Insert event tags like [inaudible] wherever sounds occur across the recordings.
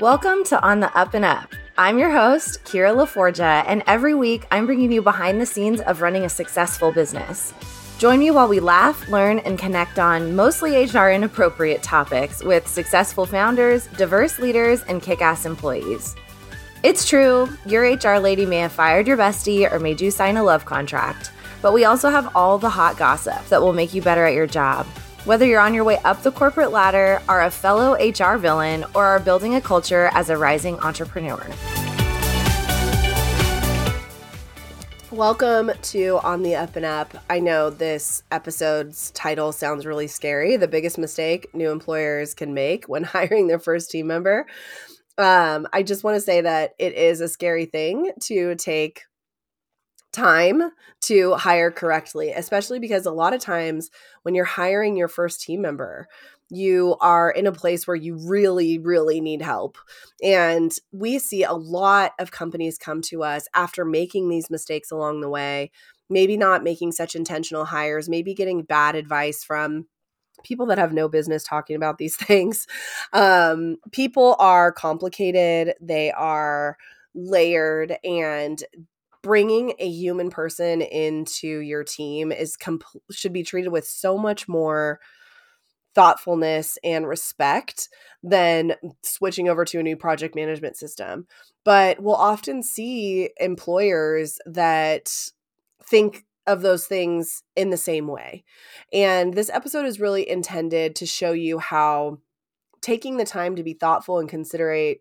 Welcome to On the Up and Up. I'm your host, Kira LaForgia, and every week I'm bringing you behind the scenes of running a successful business. Join me while we laugh, learn, and connect on mostly HR inappropriate topics with successful founders, diverse leaders, and kick ass employees. It's true, your HR lady may have fired your bestie or made you sign a love contract, but we also have all the hot gossip that will make you better at your job. Whether you're on your way up the corporate ladder, are a fellow HR villain, or are building a culture as a rising entrepreneur. Welcome to On the Up and Up. I know this episode's title sounds really scary. The biggest mistake new employers can make when [laughs] hiring their first team member. Um, I just want to say that it is a scary thing to take time to hire correctly, especially because a lot of times when you're hiring your first team member, you are in a place where you really, really need help. And we see a lot of companies come to us after making these mistakes along the way, maybe not making such intentional hires, maybe getting bad advice from people that have no business talking about these [laughs] things. Um, people are complicated, they are layered, and bringing a human person into your team is comp- should be treated with so much more thoughtfulness and respect than switching over to a new project management system. But we'll often see employers that think of those things in the same way. And this episode is really intended to show you how taking the time to be thoughtful and considerate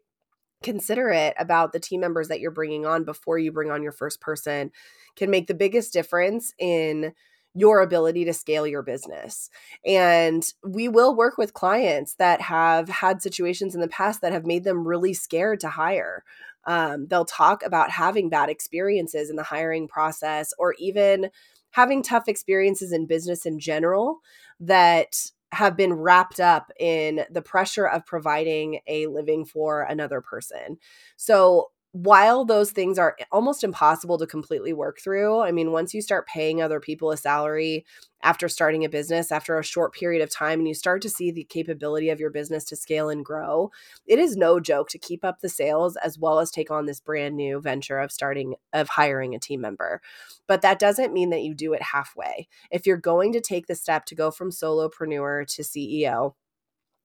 considerate about the team members that you're bringing on before you bring on your first person can make the biggest difference in your ability to scale your business. And we will work with clients that have had situations in the past that have made them really scared to hire. Um, they'll talk about having bad experiences in the hiring process or even having tough experiences in business in general that have been wrapped up in the pressure of providing a living for another person. So while those things are almost impossible to completely work through, I mean, once you start paying other people a salary after starting a business after a short period of time and you start to see the capability of your business to scale and grow, it is no joke to keep up the sales as well as take on this brand new venture of starting, of hiring a team member. But that doesn't mean that you do it halfway. If you're going to take the step to go from solopreneur to CEO,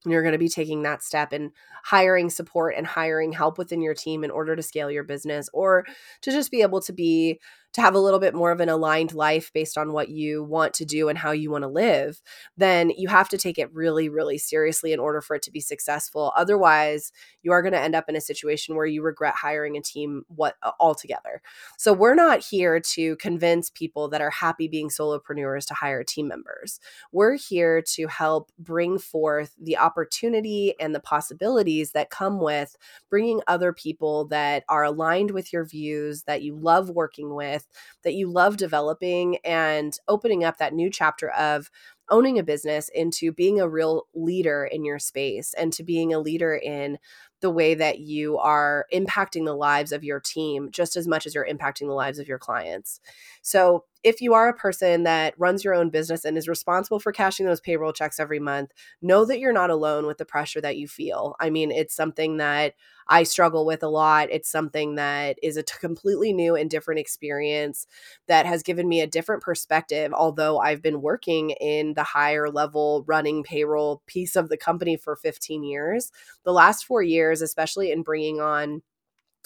you're going to be taking that step and hiring support and hiring help within your team in order to scale your business or to just be able to be to have a little bit more of an aligned life based on what you want to do and how you want to live, then you have to take it really, really seriously in order for it to be successful. Otherwise, you are going to end up in a situation where you regret hiring a team what altogether. So we're not here to convince people that are happy being solopreneurs to hire team members. We're here to help bring forth the opportunity and the possibilities that come with bringing other people that are aligned with your views that you love working with with that you love developing and opening up that new chapter of owning a business into being a real leader in your space and to being a leader in the way that you are impacting the lives of your team just as much as you're impacting the lives of your clients. So, if you are a person that runs your own business and is responsible for cashing those payroll checks every month, know that you're not alone with the pressure that you feel. I mean, it's something that I struggle with a lot. It's something that is a t- completely new and different experience that has given me a different perspective. Although I've been working in the higher level running payroll piece of the company for 15 years, the last four years, especially in bringing on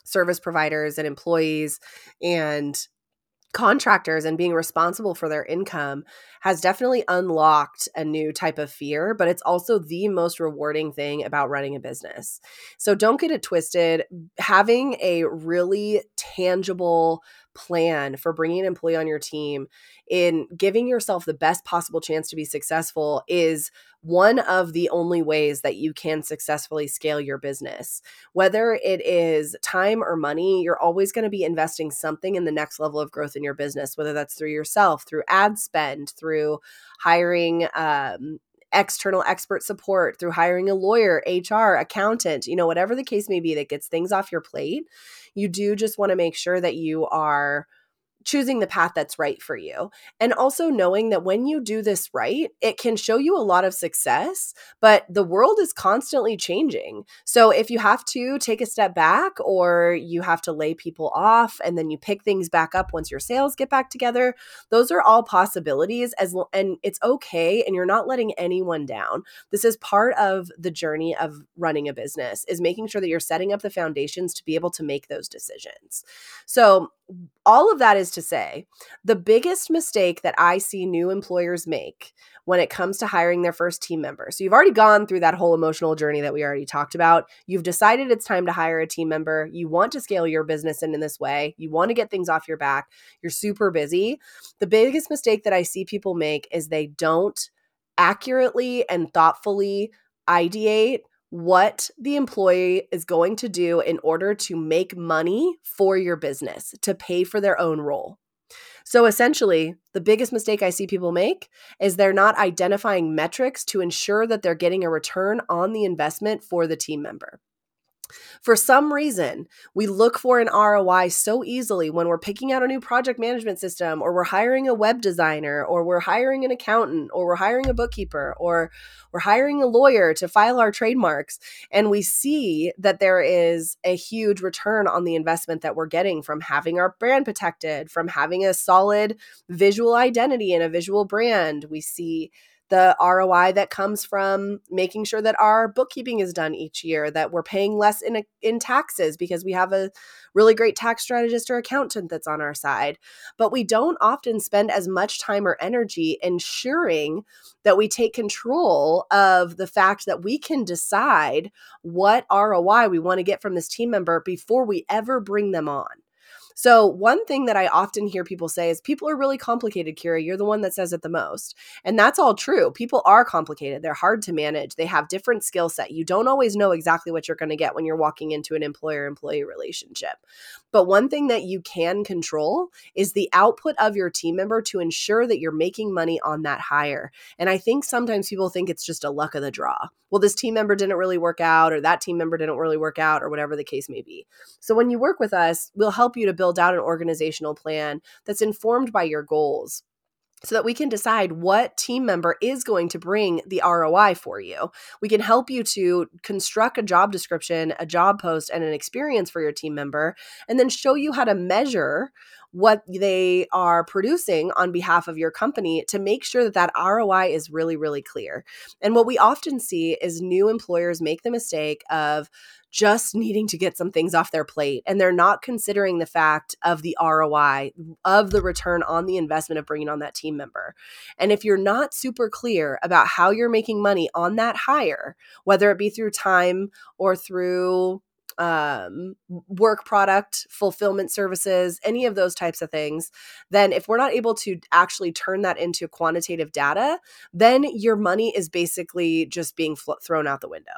service providers and employees and contractors and being responsible for their income has definitely unlocked a new type of fear, but it's also the most rewarding thing about running a business. So don't get it twisted. Having a really tangible plan for bringing an employee on your team in giving yourself the best possible chance to be successful is one of the only ways that you can successfully scale your business. Whether it is time or money, you're always going to be investing something in the next level of growth in your business, whether that's through yourself, through ad spend, through hiring um, external expert support through hiring a lawyer, HR, accountant, you know, whatever the case may be that gets things off your plate, you do just want to make sure that you are choosing the path that's right for you. And also knowing that when you do this right, it can show you a lot of success, but the world is constantly changing. So if you have to take a step back or you have to lay people off and then you pick things back up once your sales get back together, those are all possibilities as and it's okay and you're not letting anyone down. This is part of the journey of running a business is making sure that you're setting up the foundations to be able to make those decisions. So all of that is to say, the biggest mistake that I see new employers make when it comes to hiring their first team member. So you've already gone through that whole emotional journey that we already talked about. You've decided it's time to hire a team member. You want to scale your business in, in this way. You want to get things off your back. You're super busy. The biggest mistake that I see people make is they don't accurately and thoughtfully ideate what the employee is going to do in order to make money for your business, to pay for their own role. So essentially, the biggest mistake I see people make is they're not identifying metrics to ensure that they're getting a return on the investment for the team member. For some reason, we look for an ROI so easily when we're picking out a new project management system, or we're hiring a web designer, or we're hiring an accountant, or we're hiring a bookkeeper, or we're hiring a lawyer to file our trademarks. And we see that there is a huge return on the investment that we're getting from having our brand protected, from having a solid visual identity and a visual brand. We see the ROI that comes from making sure that our bookkeeping is done each year, that we're paying less in in taxes because we have a really great tax strategist or accountant that's on our side. But we don't often spend as much time or energy ensuring that we take control of the fact that we can decide what ROI we want to get from this team member before we ever bring them on. So, one thing that I often hear people say is people are really complicated, Kira. You're the one that says it the most. And that's all true. People are complicated. They're hard to manage. They have different skill set. You don't always know exactly what you're going to get when you're walking into an employer employee relationship. But one thing that you can control is the output of your team member to ensure that you're making money on that hire. And I think sometimes people think it's just a luck of the draw. Well, this team member didn't really work out, or that team member didn't really work out, or whatever the case may be. So when you work with us, we'll help you to build out an organizational plan that's informed by your goals so that we can decide what team member is going to bring the ROI for you. We can help you to construct a job description, a job post, and an experience for your team member, and then show you how to measure what they are producing on behalf of your company to make sure that that ROI is really, really clear. And what we often see is new employers make the mistake of just needing to get some things off their plate and they're not considering the fact of the ROI of the return on the investment of bringing on that team member. And if you're not super clear about how you're making money on that hire, whether it be through time or through um, work product fulfillment services, any of those types of things, then if we're not able to actually turn that into quantitative data, then your money is basically just being fl- thrown out the window.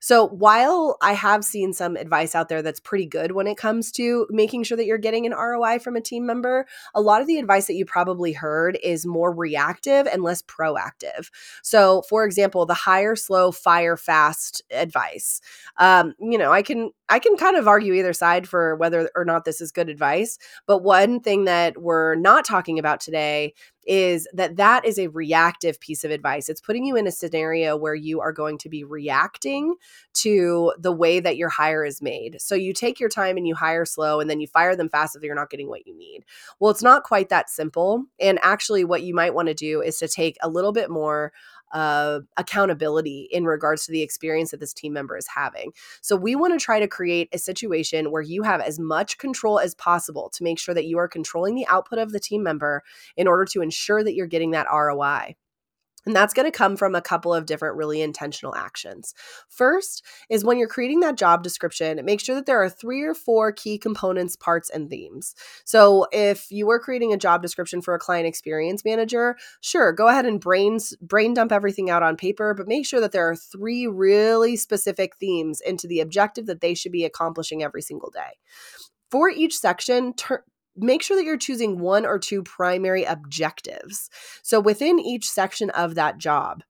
So while I have seen some advice out there that's pretty good when it comes to making sure that you're getting an ROI from a team member, a lot of the advice that you probably heard is more reactive and less proactive. So, for example, the hire slow, fire fast advice. Um, you know, I can I can kind of argue either side for whether or not this is good advice. But one thing that we're not talking about today is that that is a reactive piece of advice. It's putting you in a scenario where you are going to be reacting to the way that your hire is made. So you take your time and you hire slow and then you fire them fast if you're not getting what you need. Well, it's not quite that simple. And actually, what you might want to do is to take a little bit more uh, accountability in regards to the experience that this team member is having. So, we want to try to create a situation where you have as much control as possible to make sure that you are controlling the output of the team member in order to ensure that you're getting that ROI. And that's going to come from a couple of different really intentional actions. First is when you're creating that job description, make sure that there are three or four key components, parts, and themes. So if you were creating a job description for a client experience manager, sure, go ahead and brains brain dump everything out on paper, but make sure that there are three really specific themes into the objective that they should be accomplishing every single day. For each section, ter- make sure that you're choosing one or two primary objectives. So within each section of that job,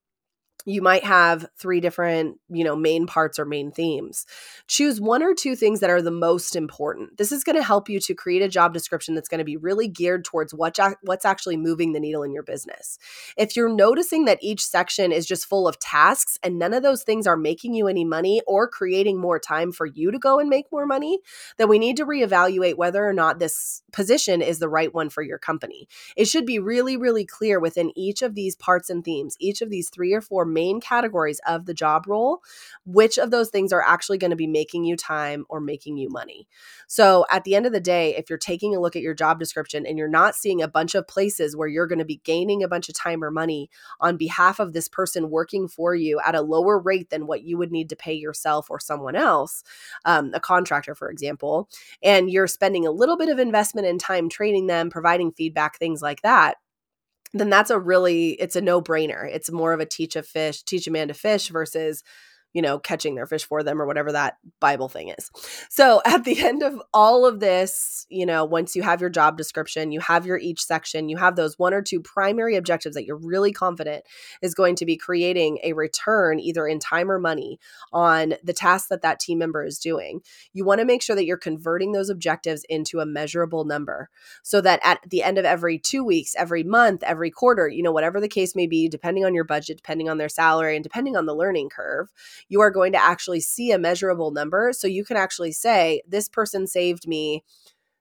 you might have three different you know main parts or main themes. Choose one or two things that are the most important. This is going to help you to create a job description that's going to be really geared towards what what's actually moving the needle in your business. If you're noticing that each section is just full of tasks and none of those things are making you any money or creating more time for you to go and make more money then we need to reevaluate whether or not this position is the right one for your company. It should be really really clear within each of these parts and themes each of these three or four main categories of the job role, which of those things are actually going to be making you time or making you money. So at the end of the day, if you're taking a look at your job description and you're not seeing a bunch of places where you're going to be gaining a bunch of time or money on behalf of this person working for you at a lower rate than what you would need to pay yourself or someone else, um, a contractor, for example, and you're spending a little bit of investment in time training them, providing feedback, things like that then that's a really it's a no-brainer. It's more of a teach a fish, teach a man to fish versus you know, catching their fish for them or whatever that Bible thing is. So [laughs] at the end of all of this, you know, once you have your job description, you have your each section, you have those one or two primary objectives that you're really confident is going to be creating a return either in time or money on the task that that team member is doing. You want to make sure that you're converting those objectives into a measurable number so that at the end of every 2 weeks, every month, every quarter, you know, whatever the case may be, depending on your budget, depending on their salary and depending on the learning curve, you are going to actually see a measurable number. So you can actually say, this person saved me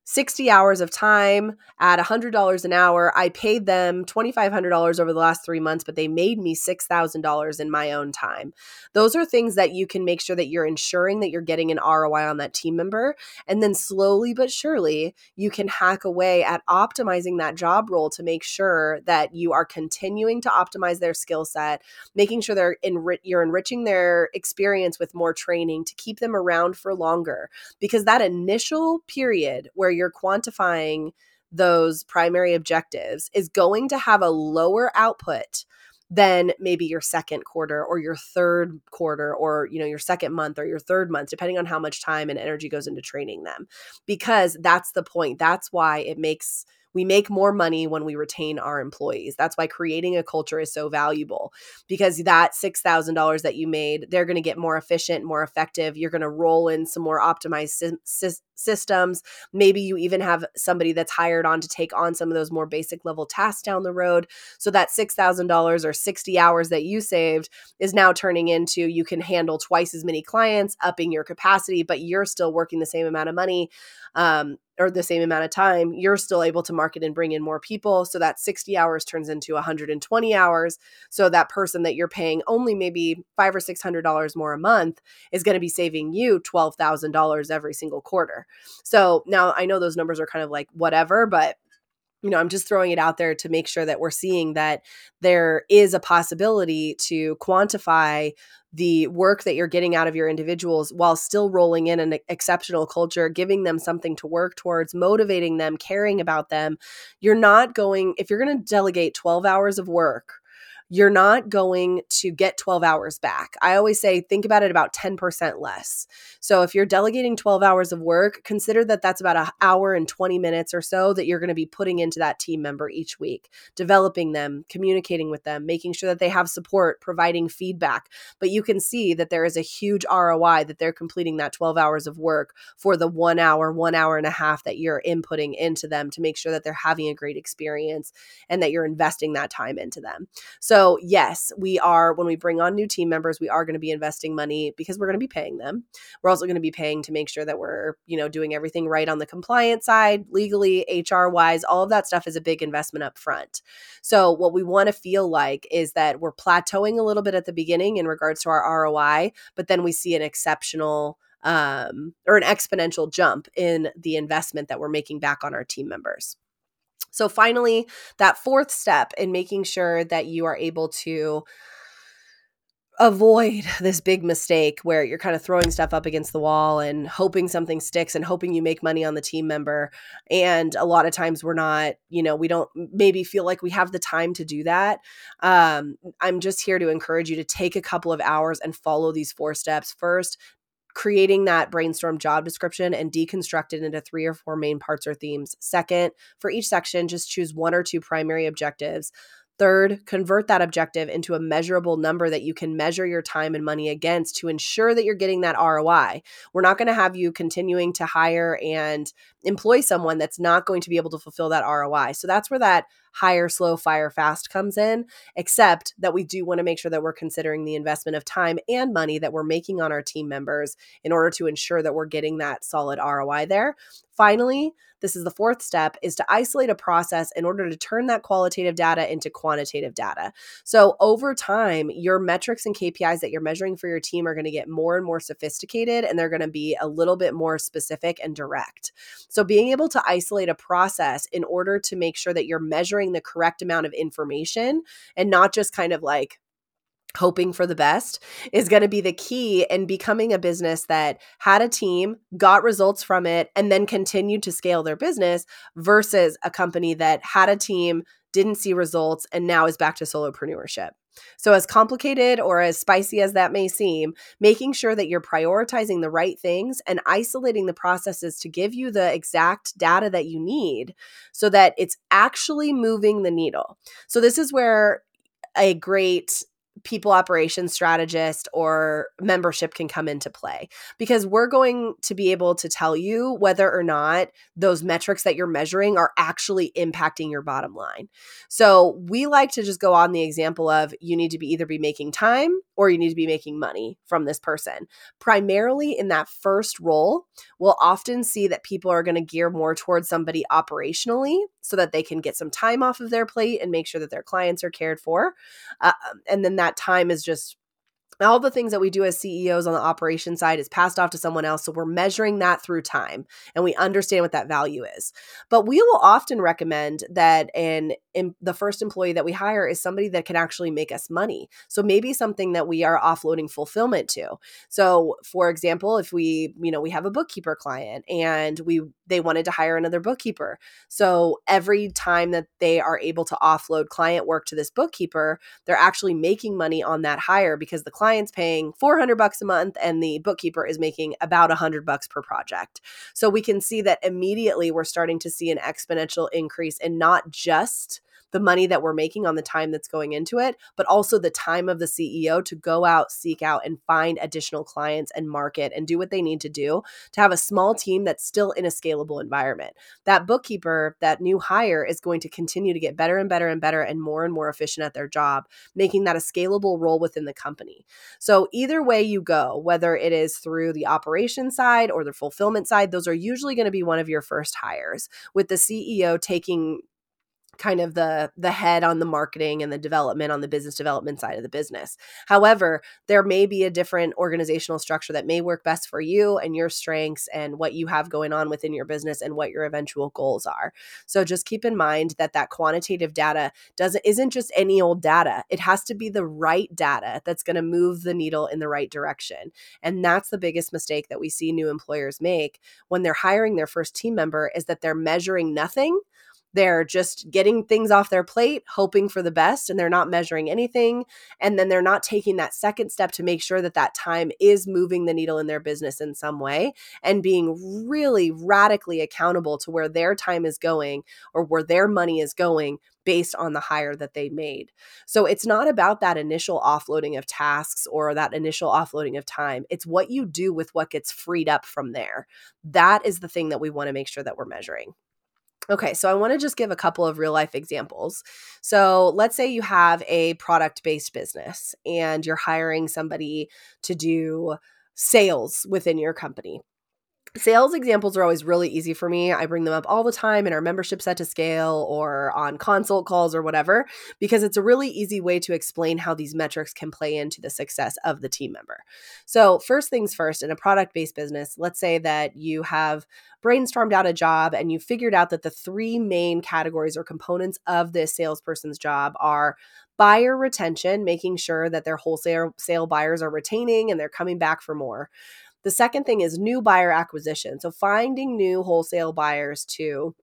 60 hours of time at $100 an hour. I paid them $2,500 over the last three months, but they made me $6,000 in my own time. Those are things that you can make sure that you're ensuring that you're getting an ROI on that team member. And then slowly but surely, you can hack away at optimizing that job role to make sure that you are continuing to optimize their skill set, making sure they're enri- you're enriching their experience with more training to keep them around for longer. Because that initial period where you're quantifying those primary objectives is going to have a lower output than maybe your second quarter or your third quarter or you know your second month or your third month depending on how much time and energy goes into training them. Because that's the point. That's why it makes we make more money when we retain our employees. That's why creating a culture is so valuable because that $6,000 that you made, they're going to get more efficient, more effective. You're going to roll in some more optimized sy- sy- systems. Maybe you even have somebody that's hired on to take on some of those more basic level tasks down the road. So that $6,000 or 60 hours that you saved is now turning into you can handle twice as many clients, upping your capacity, but you're still working the same amount of money um, or the same amount of time, you're still able to market and bring in more people. So that 60 hours turns into 120 hours. So that person that you're paying only maybe five or six hundred dollars more a month is going to be saving you twelve thousand dollars every single quarter. So now I know those numbers are kind of like whatever, but you know, I'm just throwing it out there to make sure that we're seeing that there is a possibility to quantify the work that you're getting out of your individuals while still rolling in an exceptional culture, giving them something to work towards, motivating them, caring about them. You're not going, if you're going to delegate 12 hours of work you're not going to get 12 hours back. I always say think about it about 10% less. So if you're delegating 12 hours of work, consider that that's about an hour and 20 minutes or so that you're going to be putting into that team member each week, developing them, communicating with them, making sure that they have support, providing feedback. But you can see that there is a huge ROI that they're completing that 12 hours of work for the one hour, one hour and a half that you're inputting into them to make sure that they're having a great experience and that you're investing that time into them. So so, yes, we are, when we bring on new team members, we are going to be investing money because we're going to be paying them. We're also going to be paying to make sure that we're, you know, doing everything right on the compliance side, legally, HR wise, all of that stuff is a big investment up front. So, what we want to feel like is that we're plateauing a little bit at the beginning in regards to our ROI, but then we see an exceptional um, or an exponential jump in the investment that we're making back on our team members. So, finally, that fourth step in making sure that you are able to avoid this big mistake where you're kind of throwing stuff up against the wall and hoping something sticks and hoping you make money on the team member. And a lot of times we're not, you know, we don't maybe feel like we have the time to do that. Um, I'm just here to encourage you to take a couple of hours and follow these four steps. First, creating that brainstorm job description and deconstruct it into three or four main parts or themes. Second, for each section, just choose one or two primary objectives. Third, convert that objective into a measurable number that you can measure your time and money against to ensure that you're getting that ROI. We're not going to have you continuing to hire and employ someone that's not going to be able to fulfill that ROI. So that's where that hire, slow, fire, fast comes in, except that we do want to make sure that we're considering the investment of time and money that we're making on our team members in order to ensure that we're getting that solid ROI there. Finally, this is the fourth step is to isolate a process in order to turn that qualitative data into quantitative data. So over time, your metrics and KPIs that you're measuring for your team are going to get more and more sophisticated and they're going to be a little bit more specific and direct. So being able to isolate a process in order to make sure that you're measuring the correct amount of information and not just kind of like hoping for the best is going to be the key in becoming a business that had a team, got results from it, and then continued to scale their business versus a company that had a team, didn't see results, and now is back to solopreneurship. So, as complicated or as spicy as that may seem, making sure that you're prioritizing the right things and isolating the processes to give you the exact data that you need so that it's actually moving the needle. So, this is where a great people operations strategist or membership can come into play because we're going to be able to tell you whether or not those metrics that you're measuring are actually impacting your bottom line. So we like to just go on the example of you need to be either be making time or you need to be making money from this person. Primarily in that first role, we'll often see that people are going to gear more towards somebody operationally so that they can get some time off of their plate and make sure that their clients are cared for. Uh, and then that time is just all the things that we do as CEOs on the operation side is passed off to someone else. So we're measuring that through time and we understand what that value is. But we will often recommend that an in the first employee that we hire is somebody that can actually make us money. So maybe something that we are offloading fulfillment to. So for example, if we, you know, we have a bookkeeper client and we they wanted to hire another bookkeeper. So every time that they are able to offload client work to this bookkeeper, they're actually making money on that hire because the client's paying 400 bucks a month and the bookkeeper is making about 100 bucks per project. So we can see that immediately we're starting to see an exponential increase in not just the money that we're making on the time that's going into it, but also the time of the CEO to go out, seek out, and find additional clients and market and do what they need to do to have a small team that's still in a scalable environment. That bookkeeper, that new hire, is going to continue to get better and better and better and more and more efficient at their job, making that a scalable role within the company. So, either way you go, whether it is through the operation side or the fulfillment side, those are usually going to be one of your first hires, with the CEO taking kind of the the head on the marketing and the development on the business development side of the business. However, there may be a different organizational structure that may work best for you and your strengths and what you have going on within your business and what your eventual goals are. So just keep in mind that that quantitative data doesn't isn't just any old data. It has to be the right data that's going to move the needle in the right direction. And that's the biggest mistake that we see new employers make when they're hiring their first team member is that they're measuring nothing they're just getting things off their plate, hoping for the best, and they're not measuring anything. And then they're not taking that second step to make sure that that time is moving the needle in their business in some way and being really radically accountable to where their time is going or where their money is going based on the hire that they made. So it's not about that initial offloading of tasks or that initial offloading of time. It's what you do with what gets freed up from there. That is the thing that we want to make sure that we're measuring. Okay, so I want to just give a couple of real life examples. So let's say you have a product based business and you're hiring somebody to do sales within your company. Sales examples are always really easy for me. I bring them up all the time in our membership set to scale or on consult calls or whatever, because it's a really easy way to explain how these metrics can play into the success of the team member. So, first things first, in a product based business, let's say that you have brainstormed out a job and you figured out that the three main categories or components of this salesperson's job are buyer retention, making sure that their wholesale sale buyers are retaining and they're coming back for more. The second thing is new buyer acquisition. So finding new wholesale buyers to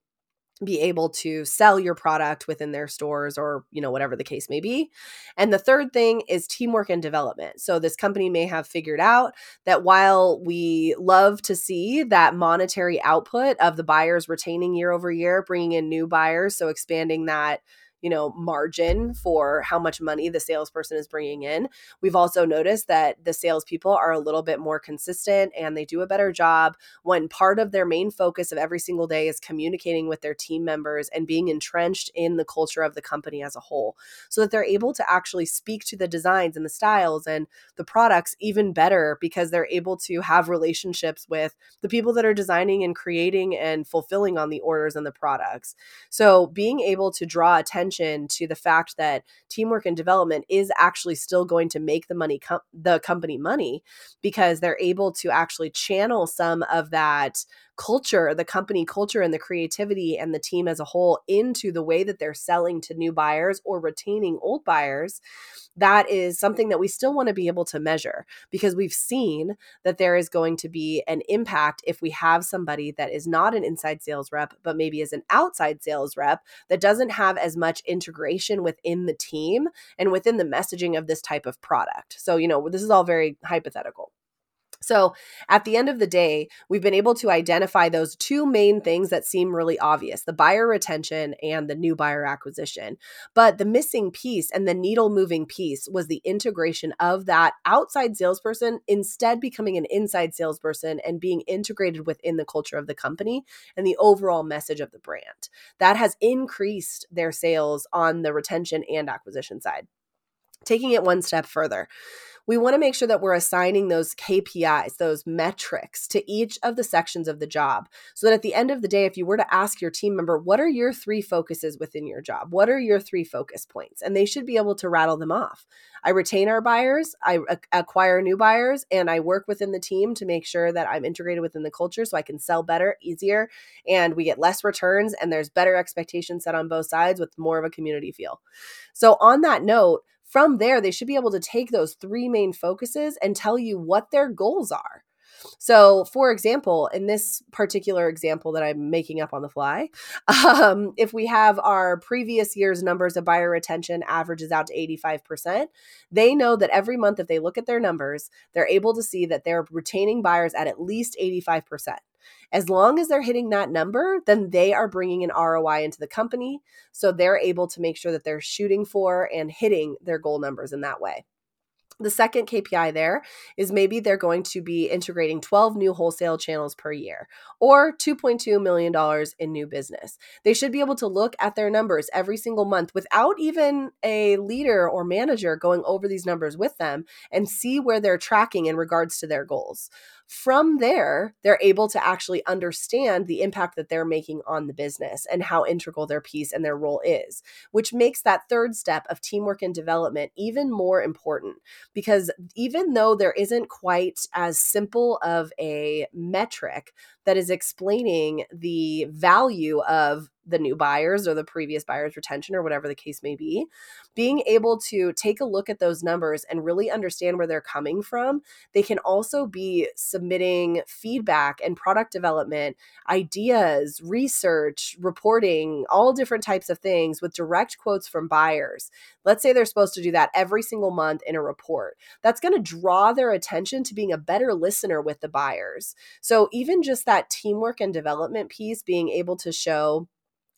be able to sell your product within their stores or you know whatever the case may be and the third thing is teamwork and development so this company may have figured out that while we love to see that monetary output of the buyers retaining year over year bringing in new buyers so expanding that you know, margin for how much money the salesperson is bringing in. We've also noticed that the salespeople are a little bit more consistent and they do a better job when part of their main focus of every single day is communicating with their team members and being entrenched in the culture of the company as a whole so that they're able to actually speak to the designs and the styles and the products even better because they're able to have relationships with the people that are designing and creating and fulfilling on the orders and the products. So being able to draw attention to the fact that teamwork and development is actually still going to make the money com- the company money because they're able to actually channel some of that culture, the company culture and the creativity and the team as a whole into the way that they're selling to new buyers or retaining old buyers, that is something that we still want to be able to measure because we've seen that there is going to be an impact if we have somebody that is not an inside sales rep, but maybe is an outside sales rep that doesn't have as much integration within the team and within the messaging of this type of product. So, you know, this is all very hypothetical. So, at the end of the day, we've been able to identify those two main things that seem really obvious the buyer retention and the new buyer acquisition. But the missing piece and the needle moving piece was the integration of that outside salesperson instead becoming an inside salesperson and being integrated within the culture of the company and the overall message of the brand. That has increased their sales on the retention and acquisition side. Taking it one step further, we want to make sure that we're assigning those KPIs, those metrics to each of the sections of the job. So that at the end of the day, if you were to ask your team member, what are your three focuses within your job? What are your three focus points? And they should be able to rattle them off. I retain our buyers, I acquire new buyers, and I work within the team to make sure that I'm integrated within the culture so I can sell better, easier, and we get less returns and there's better expectations set on both sides with more of a community feel. So, on that note, from there, they should be able to take those three main focuses and tell you what their goals are. So, for example, in this particular example that I'm making up on the fly, [laughs] um, if we have our previous year's numbers of buyer retention averages out to 85%, they know that every month, if they look at their numbers, they're able to see that they're retaining buyers at at least 85%. As long as they're hitting that number, then they are bringing an ROI into the company. So they're able to make sure that they're shooting for and hitting their goal numbers in that way. The second KPI there is maybe they're going to be integrating 12 new wholesale channels per year or $2.2 million in new business. They should be able to look at their numbers every single month without even a leader or manager going over these numbers with them and see where they're tracking in regards to their goals. From there, they're able to actually understand the impact that they're making on the business and how integral their piece and their role is, which makes that third step of teamwork and development even more important. Because even though there isn't quite as simple of a metric that is explaining the value of the new buyers or the previous buyers retention or whatever the case may be being able to take a look at those numbers and really understand where they're coming from they can also be submitting feedback and product development ideas research reporting all different types of things with direct quotes from buyers. Let's say they're supposed to do that every single month in a report. That's going to draw their attention to being a better listener with the buyers. So even just that teamwork and development piece, being able to show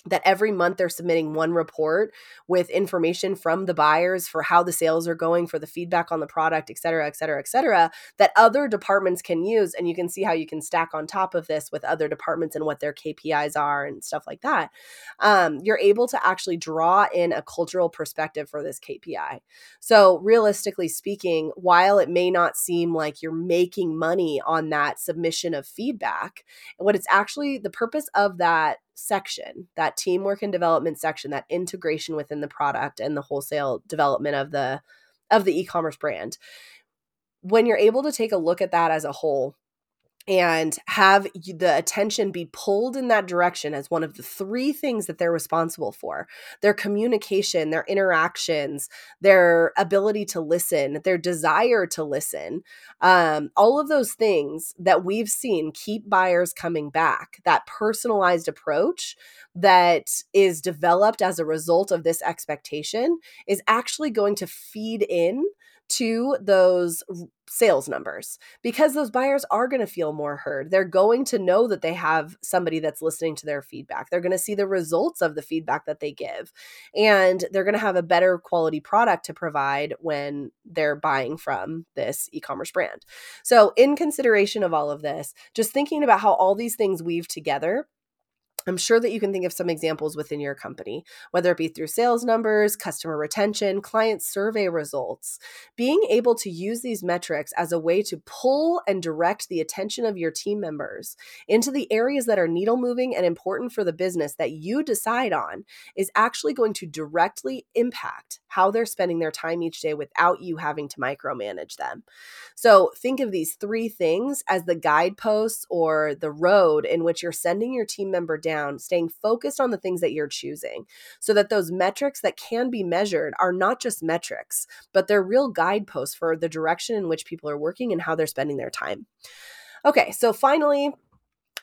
that every month they're submitting one report with information from the buyers for how the sales are going for the feedback on the product et cetera et cetera et cetera that other departments can use and you can see how you can stack on top of this with other departments and what their kpis are and stuff like that. Um, you're able to actually draw in a cultural perspective for this kpi so realistically speaking while it may not seem like you're making money on that submission of feedback what it's actually the purpose of that section, that teamwork and development section, that integration within the product and the wholesale development of the of the e-commerce brand. When you're able to take a look at that as a whole, and have the attention be pulled in that direction as one of the three things that they're responsible for their communication, their interactions, their ability to listen, their desire to listen. Um, all of those things that we've seen keep buyers coming back. That personalized approach that is developed as a result of this expectation is actually going to feed in to those sales numbers because those buyers are going to feel more heard. They're going to know that they have somebody that's listening to their feedback. They're going to see the results of the feedback that they give. And they're going to have a better quality product to provide when they're buying from this e commerce brand. So, in consideration of all of this, just thinking about how all these things weave together I'm sure that you can think of some examples within your company, whether it be through sales numbers, customer retention, client survey results. Being able to use these metrics as a way to pull and direct the attention of your team members into the areas that are needle moving and important for the business that you decide on is actually going to directly impact how they're spending their time each day without you having to micromanage them. So think of these three things as the guideposts or the road in which you're sending your team member down down, staying focused on the things that you're choosing so that those metrics that can be measured are not just metrics, but they're real guideposts for the direction in which people are working and how they're spending their time. Okay, so finally,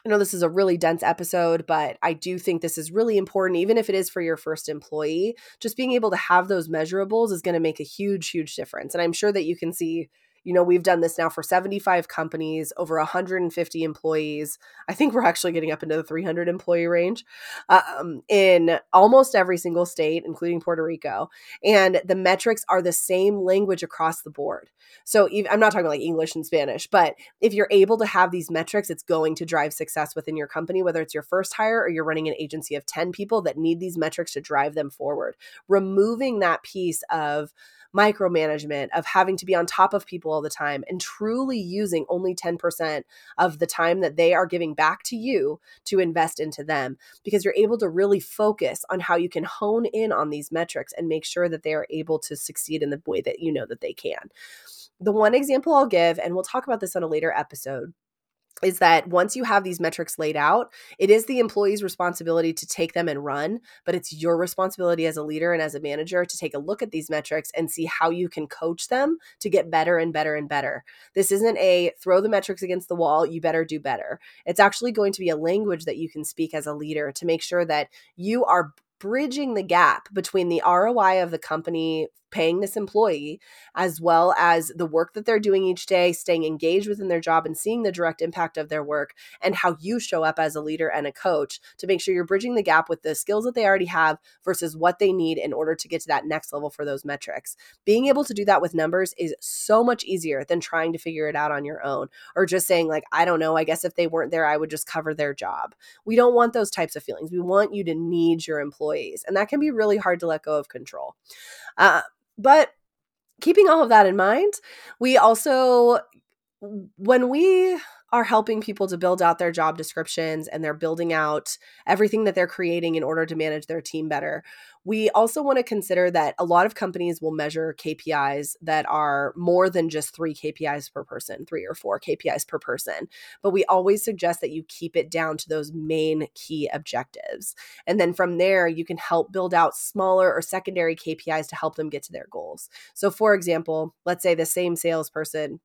I know this is a really dense episode, but I do think this is really important, even if it is for your first employee. Just being able to have those measurables is going to make a huge, huge difference. And I'm sure that you can see you know, we've done this now for 75 companies, over 150 employees. I think we're actually getting up into the 300 employee range um, in almost every single state, including Puerto Rico. And the metrics are the same language across the board. So I'm not talking like English and Spanish, but if you're able to have these metrics, it's going to drive success within your company, whether it's your first hire or you're running an agency of 10 people that need these metrics to drive them forward. Removing that piece of micromanagement, of having to be on top of people all the time, and truly using only 10% of the time that they are giving back to you to invest into them because you're able to really focus on how you can hone in on these metrics and make sure that they are able to succeed in the way that you know that they can. The one example I'll give, and we'll talk about this on a later episode, is that once you have these metrics laid out, it is the employee's responsibility to take them and run, but it's your responsibility as a leader and as a manager to take a look at these metrics and see how you can coach them to get better and better and better. This isn't a throw the metrics against the wall, you better do better. It's actually going to be a language that you can speak as a leader to make sure that you are bridging the gap between the ROI of the company paying this employee, as well as the work that they're doing each day, staying engaged within their job and seeing the direct impact of their work, and how you show up as a leader and a coach to make sure you're bridging the gap with the skills that they already have versus what they need in order to get to that next level for those metrics. Being able to do that with numbers is so much easier than trying to figure it out on your own or just saying, like, I don't know, I guess if they weren't there, I would just cover their job. We don't want those types of feelings. We want you to need your employees, and that can be really hard to let go of control. Uh, but keeping all of that in mind, we also, when we are helping people to build out their job descriptions and they're building out everything that they're creating in order to manage their team better. We also want to consider that a lot of companies will measure KPIs that are more than just three KPIs per person, three or four KPIs per person. But we always suggest that you keep it down to those main key objectives. And then from there, you can help build out smaller or secondary KPIs to help them get to their goals. So, for example, let's say the same salesperson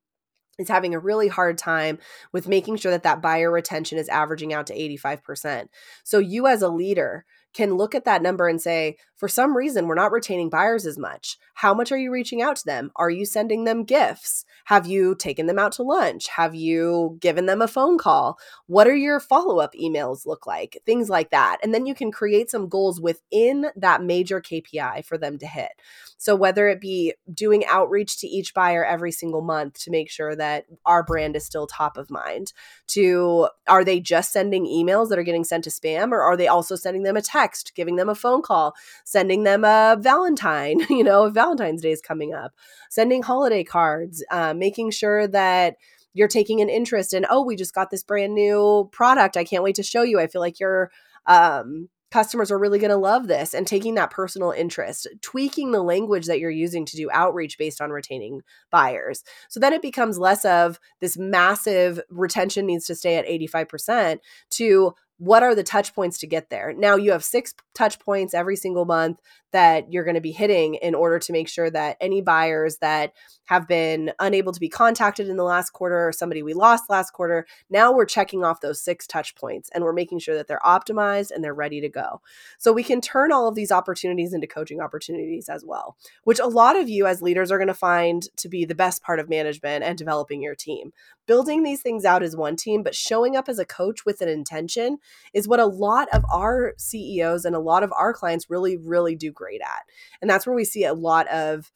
is having a really hard time with making sure that that buyer retention is averaging out to 85%. So you as a leader can look at that number and say, for some reason, we're not retaining buyers as much. How much are you reaching out to them? Are you sending them gifts? Have you taken them out to lunch? Have you given them a phone call? What are your follow up emails look like? Things like that. And then you can create some goals within that major KPI for them to hit. So, whether it be doing outreach to each buyer every single month to make sure that our brand is still top of mind, to are they just sending emails that are getting sent to spam, or are they also sending them a text, giving them a phone call, sending them a Valentine, [laughs] you know, Valentine's Day is coming up, sending holiday cards, uh, making sure that you're taking an interest in, oh, we just got this brand new product. I can't wait to show you. I feel like you're um, customers are really going to love this and taking that personal interest, tweaking the language that you're using to do outreach based on retaining buyers. So then it becomes less of this massive retention needs to stay at 85% to what are the touch points to get there? Now you have six touch points every single month that you're going to be hitting in order to make sure that any buyers that have been unable to be contacted in the last quarter or somebody we lost last quarter, now we're checking off those six touch points and we're making sure that they're optimized and they're ready to go. So we can turn all of these opportunities into coaching opportunities as well, which a lot of you as leaders are going to find to be the best part of management and developing your team. Building these things out as one team, but showing up as a coach with an intention is what a lot of our CEOs and a lot of our clients really, really do great at. And that's where we see a lot of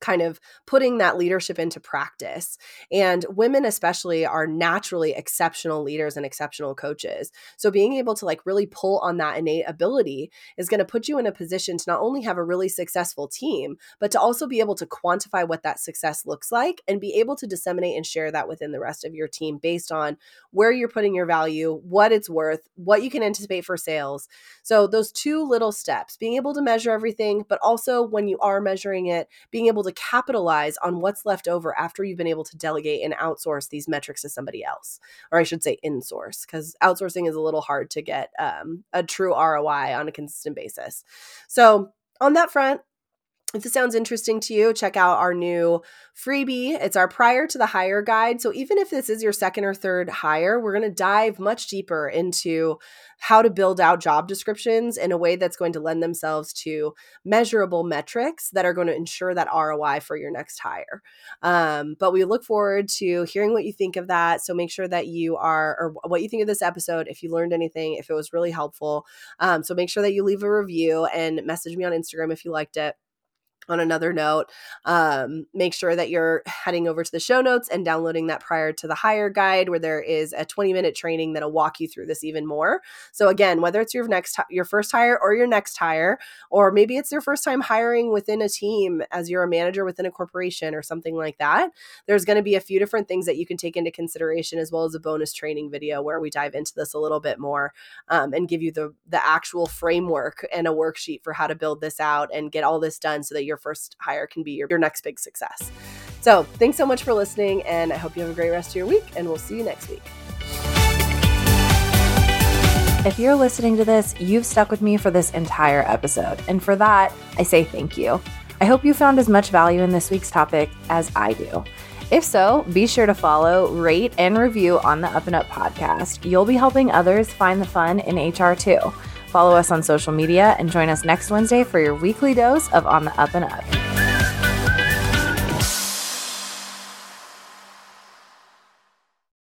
kind of putting that leadership into practice. And women, especially, are naturally exceptional leaders and exceptional coaches. So being able to like really pull on that innate ability is going to put you in a position to not only have a really successful team, but to also be able to quantify what that success looks like and be able to disseminate and share that within the rest of your team based on where you're putting your value, what it's worth, what you can anticipate for sales. So those two little steps, being able to measure everything, but also when you are measuring it, being able to to capitalize on what's left over after you've been able to delegate and outsource these metrics to somebody else, or I should say insource, because outsourcing is a little hard to get um, a true ROI on a consistent basis. So, on that front, if this sounds interesting to you, check out our new freebie. It's our prior to the hire guide. So, even if this is your second or third hire, we're going to dive much deeper into how to build out job descriptions in a way that's going to lend themselves to measurable metrics that are going to ensure that ROI for your next hire. Um, but we look forward to hearing what you think of that. So, make sure that you are, or what you think of this episode, if you learned anything, if it was really helpful. Um, so, make sure that you leave a review and message me on Instagram if you liked it on another note, um, make sure that you're heading over to the show notes and downloading that prior to the hire guide, where there is a 20 minute training that'll walk you through this even more. So again, whether it's your next your first hire or your next hire, or maybe it's your first time hiring within a team as you're a manager within a corporation or something like that, there's going to be a few different things that you can take into consideration, as well as a bonus training video where we dive into this a little bit more um, and give you the the actual framework and a worksheet for how to build this out and get all this done so that your first hire can be your, your next big success. So, thanks so much for listening, and I hope you have a great rest of your week, and we'll see you next week. If you're listening to this, you've stuck with me for this entire episode, and for that, I say thank you. I hope you found as much value in this week's topic as I do. If so, be sure to follow, rate, and review on the Up and Up podcast. You'll be helping others find the fun in HR too. Follow us on social media and join us next Wednesday for your weekly dose of On the Up and Up.